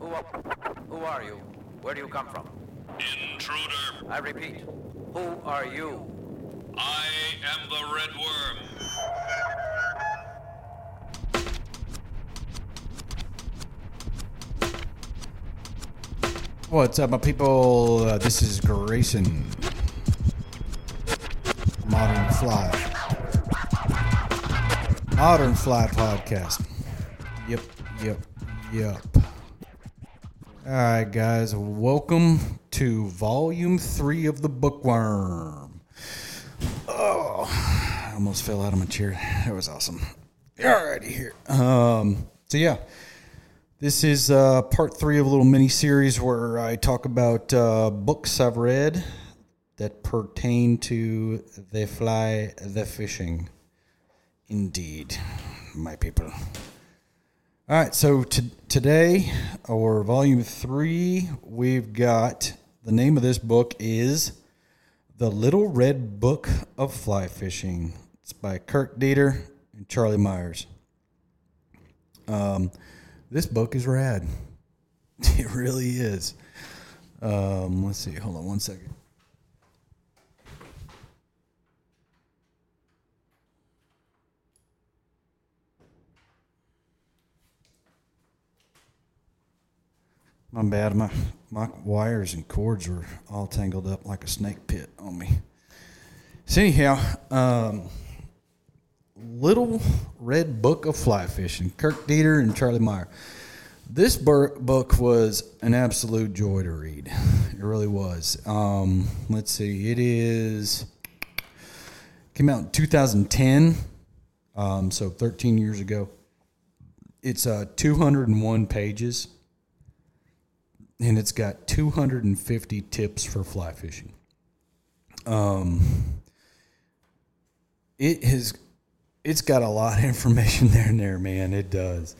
Who, who are you? Where do you come from? Intruder, I repeat, who are you? I am the Red Worm. What's up, my people? Uh, this is Grayson. Modern Fly. Modern Fly Podcast. Yep, yep, yep. All right, guys, welcome to Volume 3 of The Bookworm. Oh, I almost fell out of my chair. That was awesome. All righty, here. Um, so, yeah. This is uh, part three of a little mini series where I talk about uh, books I've read that pertain to the fly, the fishing. Indeed, my people. All right, so t- today, or volume three, we've got the name of this book is The Little Red Book of Fly Fishing. It's by Kirk Deeter and Charlie Meyers. Um, this book is rad. It really is. Um, let's see. Hold on one second. My bad. My my wires and cords were all tangled up like a snake pit on me. So anyhow, um, Little Red Book of Fly Fishing, Kirk Deeter and Charlie Meyer. This bur- book was an absolute joy to read. It really was. Um, let's see, it is came out in 2010, um, so 13 years ago. It's uh, 201 pages, and it's got 250 tips for fly fishing. Um, it has it's got a lot of information there and there, man. It does.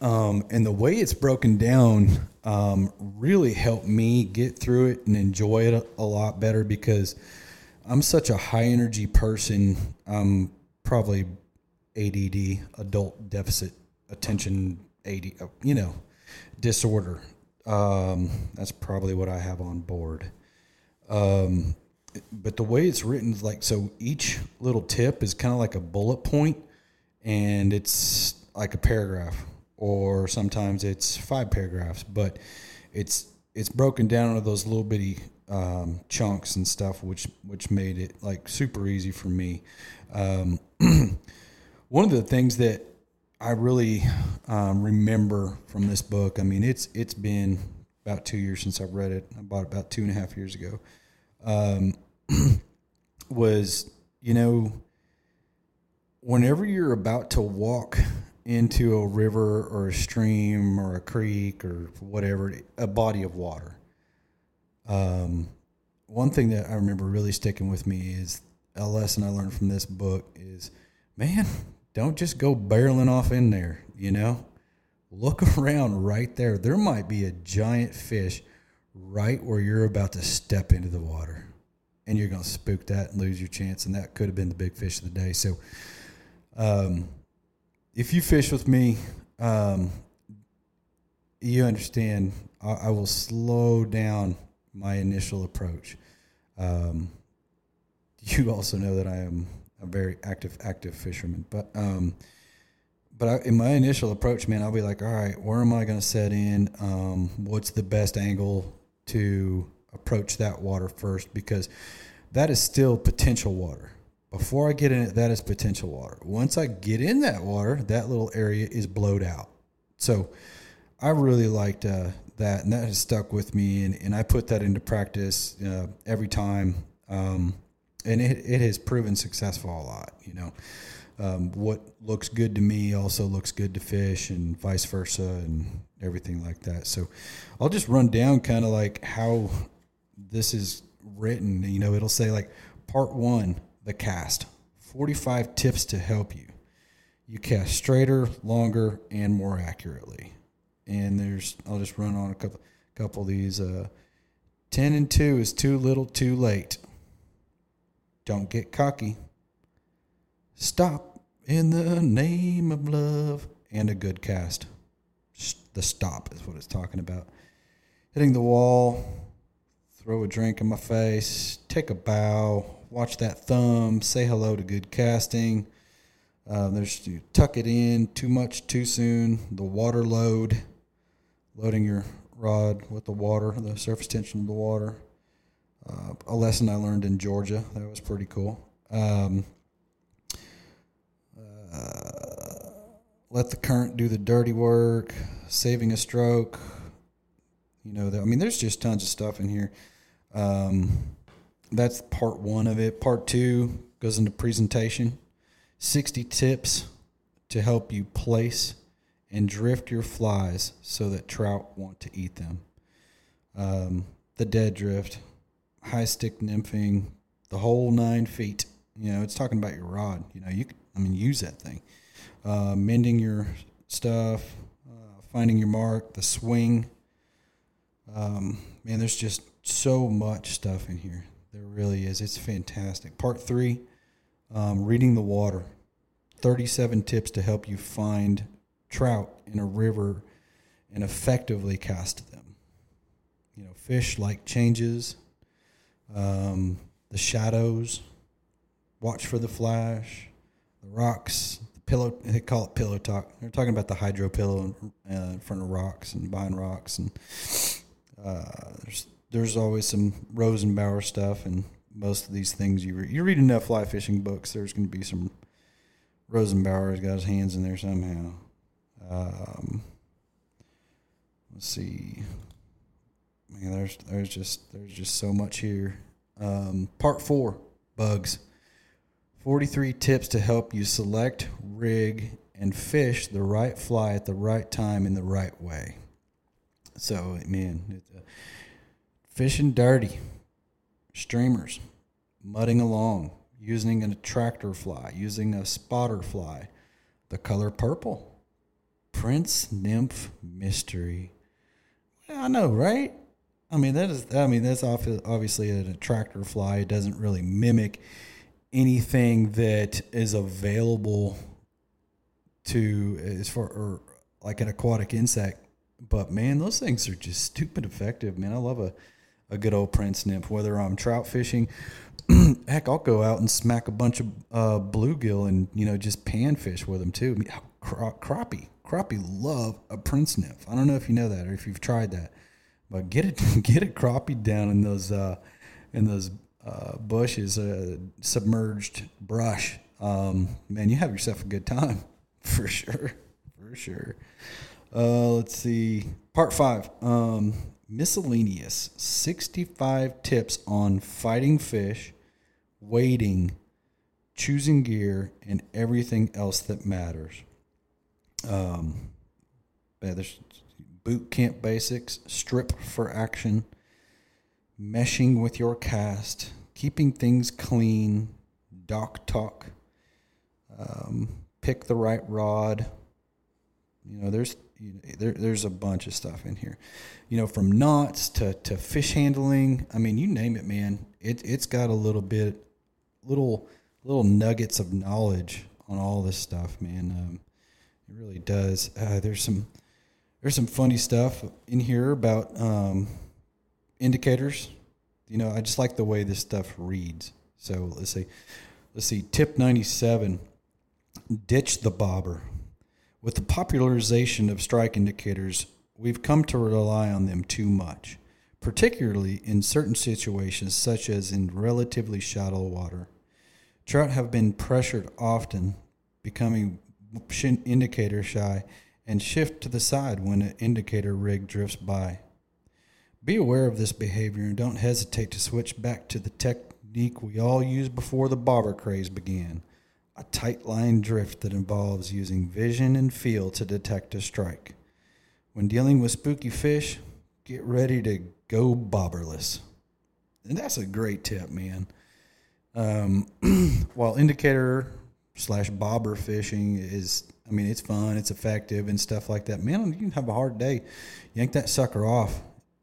Um, and the way it's broken down um, really helped me get through it and enjoy it a, a lot better because I'm such a high energy person. I'm probably ADD, adult deficit attention AD, you know, disorder. Um, that's probably what I have on board. Um, but the way it's written is like so each little tip is kind of like a bullet point and it's like a paragraph or sometimes it's five paragraphs but it's it's broken down into those little bitty um, chunks and stuff which which made it like super easy for me um, one of the things that I really um, remember from this book. I mean it's it's been about two years since I've read it. I bought it about two and a half years ago. Um, was, you know, whenever you're about to walk into a river or a stream or a creek or whatever, a body of water, um, one thing that I remember really sticking with me is a lesson I learned from this book is, man, don't just go barreling off in there, you know? Look around right there. There might be a giant fish right where you're about to step into the water and you're going to spook that and lose your chance and that could have been the big fish of the day so um, if you fish with me um, you understand I, I, will slow down my initial approach um, you also know that i am a very active active fisherman but um, but I, in my initial approach, man, I'll be like, all right, where am I going to set in? Um, what's the best angle to approach that water first because that is still potential water. Before I get in it, that is potential water. Once I get in that water, that little area is blowed out. So I really liked uh, that, and that has stuck with me, and, and I put that into practice uh, every time. Um, and it, it has proven successful a lot, you know. Um, what looks good to me also looks good to fish, and vice versa, and everything like that. So I'll just run down kind of like how this is written. You know, it'll say like part one, the cast, 45 tips to help you. You cast straighter, longer, and more accurately. And there's, I'll just run on a couple, couple of these. Uh, 10 and 2 is too little, too late. Don't get cocky. Stop in the name of love and a good cast The stop is what it's talking about. Hitting the wall, throw a drink in my face, take a bow, watch that thumb, say hello to good casting. Uh, there's you tuck it in too much too soon. The water load, loading your rod with the water, the surface tension of the water. Uh, a lesson I learned in Georgia that was pretty cool. Um, uh, let the current do the dirty work. Saving a stroke. You know, I mean, there's just tons of stuff in here. Um, that's part one of it. Part two goes into presentation. 60 tips to help you place and drift your flies so that trout want to eat them. Um, the dead drift, high stick nymphing, the whole nine feet. You know, it's talking about your rod. You know, you can, I mean, use that thing. Uh, mending your stuff, uh, finding your mark, the swing. Um, man, there's just so much stuff in here. There really is. It's fantastic. Part three, um, reading the water. 37 tips to help you find trout in a river and effectively cast them. You know, fish like changes, um, the shadows, watch for the flash, the rocks, the pillow. They call it pillow talk. They're talking about the hydro pillow uh, in front of rocks and behind rocks, and uh, there's there's always some Rosenbauer stuff, and most of these things you re- you read enough fly fishing books, there's going to be some Rosenbauer's got his hands in there somehow. Um, let's see. There's there's just there's just so much here. Um, part four, bugs. Forty-three tips to help you select, rig, and fish the right fly at the right time in the right way. So, man, it's, uh, fishing dirty, streamers, mudding along, using an attractor fly, using a spotter fly, the color purple, Prince Nymph Mystery. I know, right? I mean that is. I mean that's obvi- obviously an attractor fly. It doesn't really mimic anything that is available to as far or like an aquatic insect. But man, those things are just stupid effective. Man, I love a a good old Prince Nymph. Whether I'm trout fishing, heck, I'll go out and smack a bunch of uh, bluegill and you know just panfish with them too. I mean, cra- crappie, crappie love a Prince Nymph. I don't know if you know that or if you've tried that, but get it get a crappie down in those uh, in those uh, bushes, uh, submerged brush. Um, man, you have yourself a good time for sure, for sure. Uh, let's see, part five. Um, miscellaneous 65 tips on fighting fish, wading, choosing gear, and everything else that matters. Um, yeah, there's boot camp basics, strip for action, meshing with your cast, keeping things clean, dock talk, um, pick the right rod. You know, there's you know, there, there's a bunch of stuff in here. You know, from knots to, to fish handling. I mean, you name it, man. It it's got a little bit, little little nuggets of knowledge on all this stuff, man. Um, it really does. Uh, there's some there's some funny stuff in here about um, indicators. You know, I just like the way this stuff reads. So let's see, let's see. Tip ninety seven: ditch the bobber. With the popularization of strike indicators, we've come to rely on them too much, particularly in certain situations, such as in relatively shallow water. Trout have been pressured often, becoming indicator shy, and shift to the side when an indicator rig drifts by. Be aware of this behavior and don't hesitate to switch back to the technique we all used before the bobber craze began a tight line drift that involves using vision and feel to detect a strike. When dealing with spooky fish, get ready to go bobberless. And that's a great tip, man. Um, while indicator slash bobber fishing is, I mean, it's fun, it's effective, and stuff like that. Man, you can have a hard day. Yank that sucker off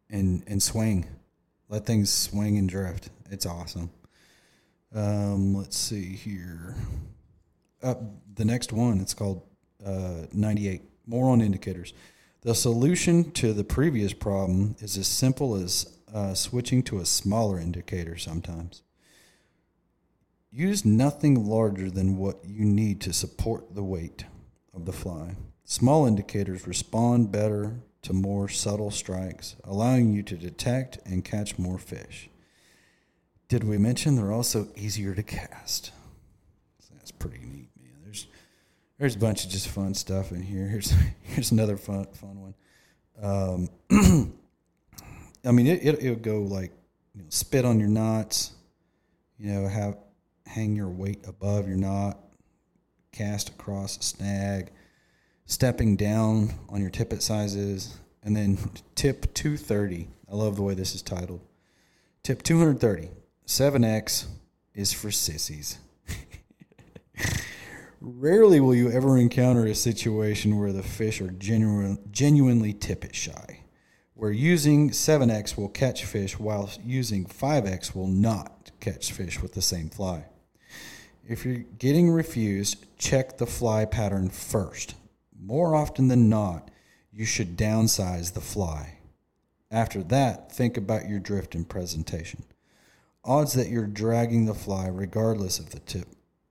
and and swing. Let things swing and drift. It's awesome. Um, let's see here. Uh, the next one, it's called uh, 98. More on indicators. The solution to the previous problem is as simple as uh, switching to a smaller indicator sometimes. Use nothing larger than what you need to support the weight of the fly. Small indicators respond better to more subtle strikes, allowing you to detect and catch more fish. Did we mention they're also easier to cast? That's pretty neat, man. There's there's a bunch of just fun stuff in here. Here's here's another fun fun one. Um, I mean, it, it it'll go like you know, spit on your knots. You know, have hang your weight above your knot, cast across snag, stepping down on your tippet sizes, and then tip 230. I love the way this is titled. Tip 230. 7X is for sissies. Rarely will you ever encounter a situation where the fish are genuine, genuinely tippet shy, where using 7X will catch fish while using 5X will not catch fish with the same fly. If you're getting refused, check the fly pattern first. More often than not, you should downsize the fly. After that, think about your drift and presentation. Odds that you're dragging the fly regardless of the tip.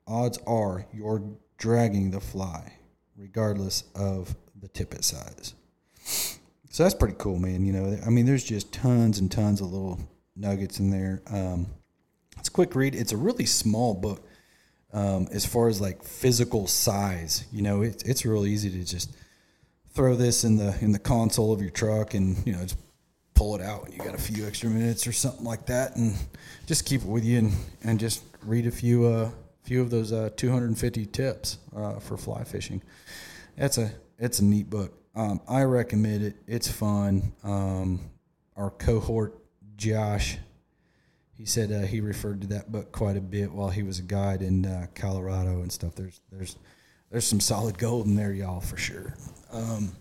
Odds are you're dragging the fly regardless of the tippet size. So that's pretty cool, man. You know, I mean, there's just tons and tons of little nuggets in there. Um, it's a quick read. It's a really small book um, as far as like physical size. You know, it's it's real easy to just throw this in the in the console of your truck and you know just pull it out and you got a few extra minutes or something like that, and just keep it with you and, and just read a few uh, few of those uh, 250 tips uh, for fly fishing. That's a it's a neat book. Um, I recommend it. It's fun. Um, our cohort Josh he said uh, he referred to that book quite a bit while he was a guide in uh, Colorado and stuff. There's there's there's some solid gold in there, y'all, for sure. Um,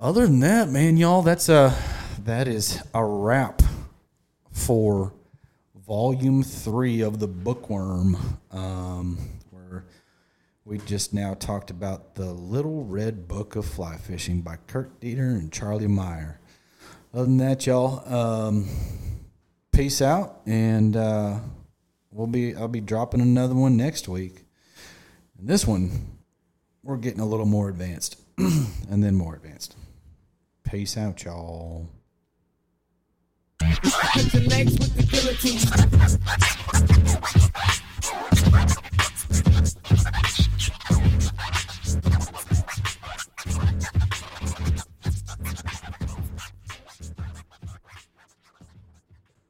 other than that, man, y'all, that's a that is a wrap for volume three of the Bookworm. Um, where we just now talked about the Little Red Book of Fly Fishing by Kurt Deeter and Charlie Meyer. Other than that, y'all. Um, peace out, and uh, we'll be I'll be dropping another one next week. And this one, we're getting a little more advanced, and then more advanced. Peace out, y'all.